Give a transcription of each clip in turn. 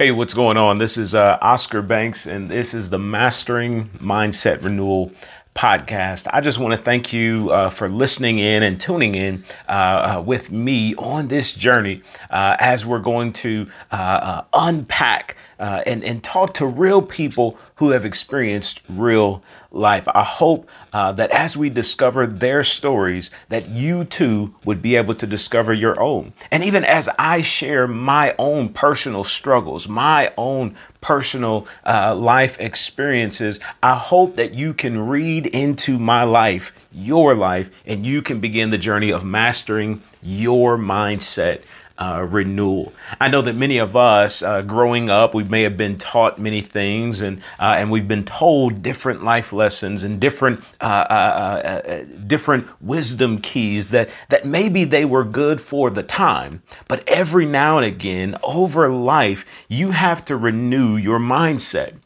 Hey, what's going on? This is uh, Oscar Banks, and this is the Mastering Mindset Renewal podcast. I just want to thank you uh, for listening in and tuning in uh, uh, with me on this journey uh, as we're going to uh, uh, unpack and, and talk to real people who have experienced real life. I hope that as we discover their stories, that you too would be able to discover your own. And even as I share my own personal struggles, my own personal life experiences, I hope that you can read into my life, your life, and you can begin the journey of mastering your mindset. Uh, renewal. I know that many of us, uh, growing up, we may have been taught many things, and uh, and we've been told different life lessons and different uh, uh, uh, different wisdom keys that that maybe they were good for the time, but every now and again, over life, you have to renew your mindset.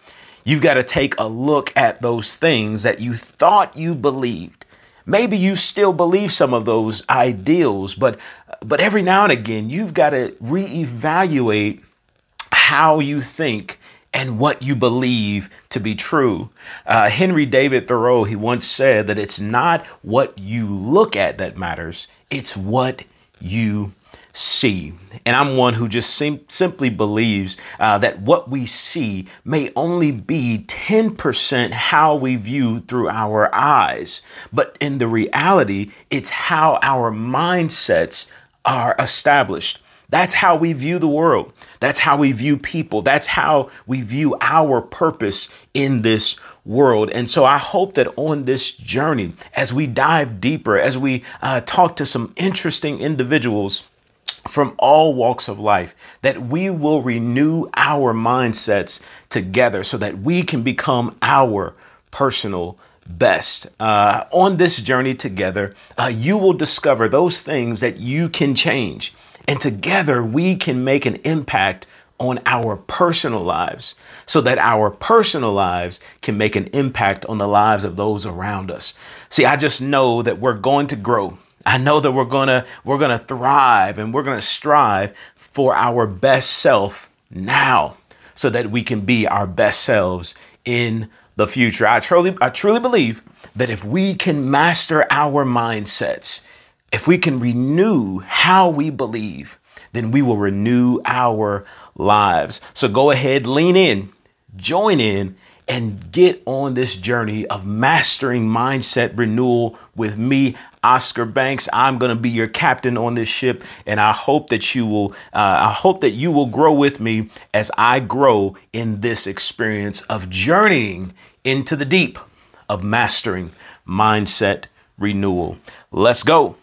You've got to take a look at those things that you thought you believed. Maybe you still believe some of those ideals, but but every now and again you've got to reevaluate how you think and what you believe to be true. Uh, Henry David Thoreau, he once said that it's not what you look at that matters, it's what you see. And I'm one who just sim- simply believes uh, that what we see may only be 10% how we view through our eyes. But in the reality, it's how our mindsets are established. That's how we view the world. That's how we view people. That's how we view our purpose in this world. And so I hope that on this journey, as we dive deeper, as we uh, talk to some interesting individuals, from all walks of life, that we will renew our mindsets together so that we can become our personal best. Uh, on this journey together, uh, you will discover those things that you can change. And together we can make an impact on our personal lives so that our personal lives can make an impact on the lives of those around us. See, I just know that we're going to grow I know that we're gonna we're gonna thrive and we're gonna strive for our best self now so that we can be our best selves in the future. I truly I truly believe that if we can master our mindsets, if we can renew how we believe, then we will renew our lives. So go ahead, lean in, join in, and get on this journey of mastering mindset renewal with me. Oscar Banks. I'm going to be your captain on this ship, and I hope that you will. Uh, I hope that you will grow with me as I grow in this experience of journeying into the deep of mastering mindset renewal. Let's go.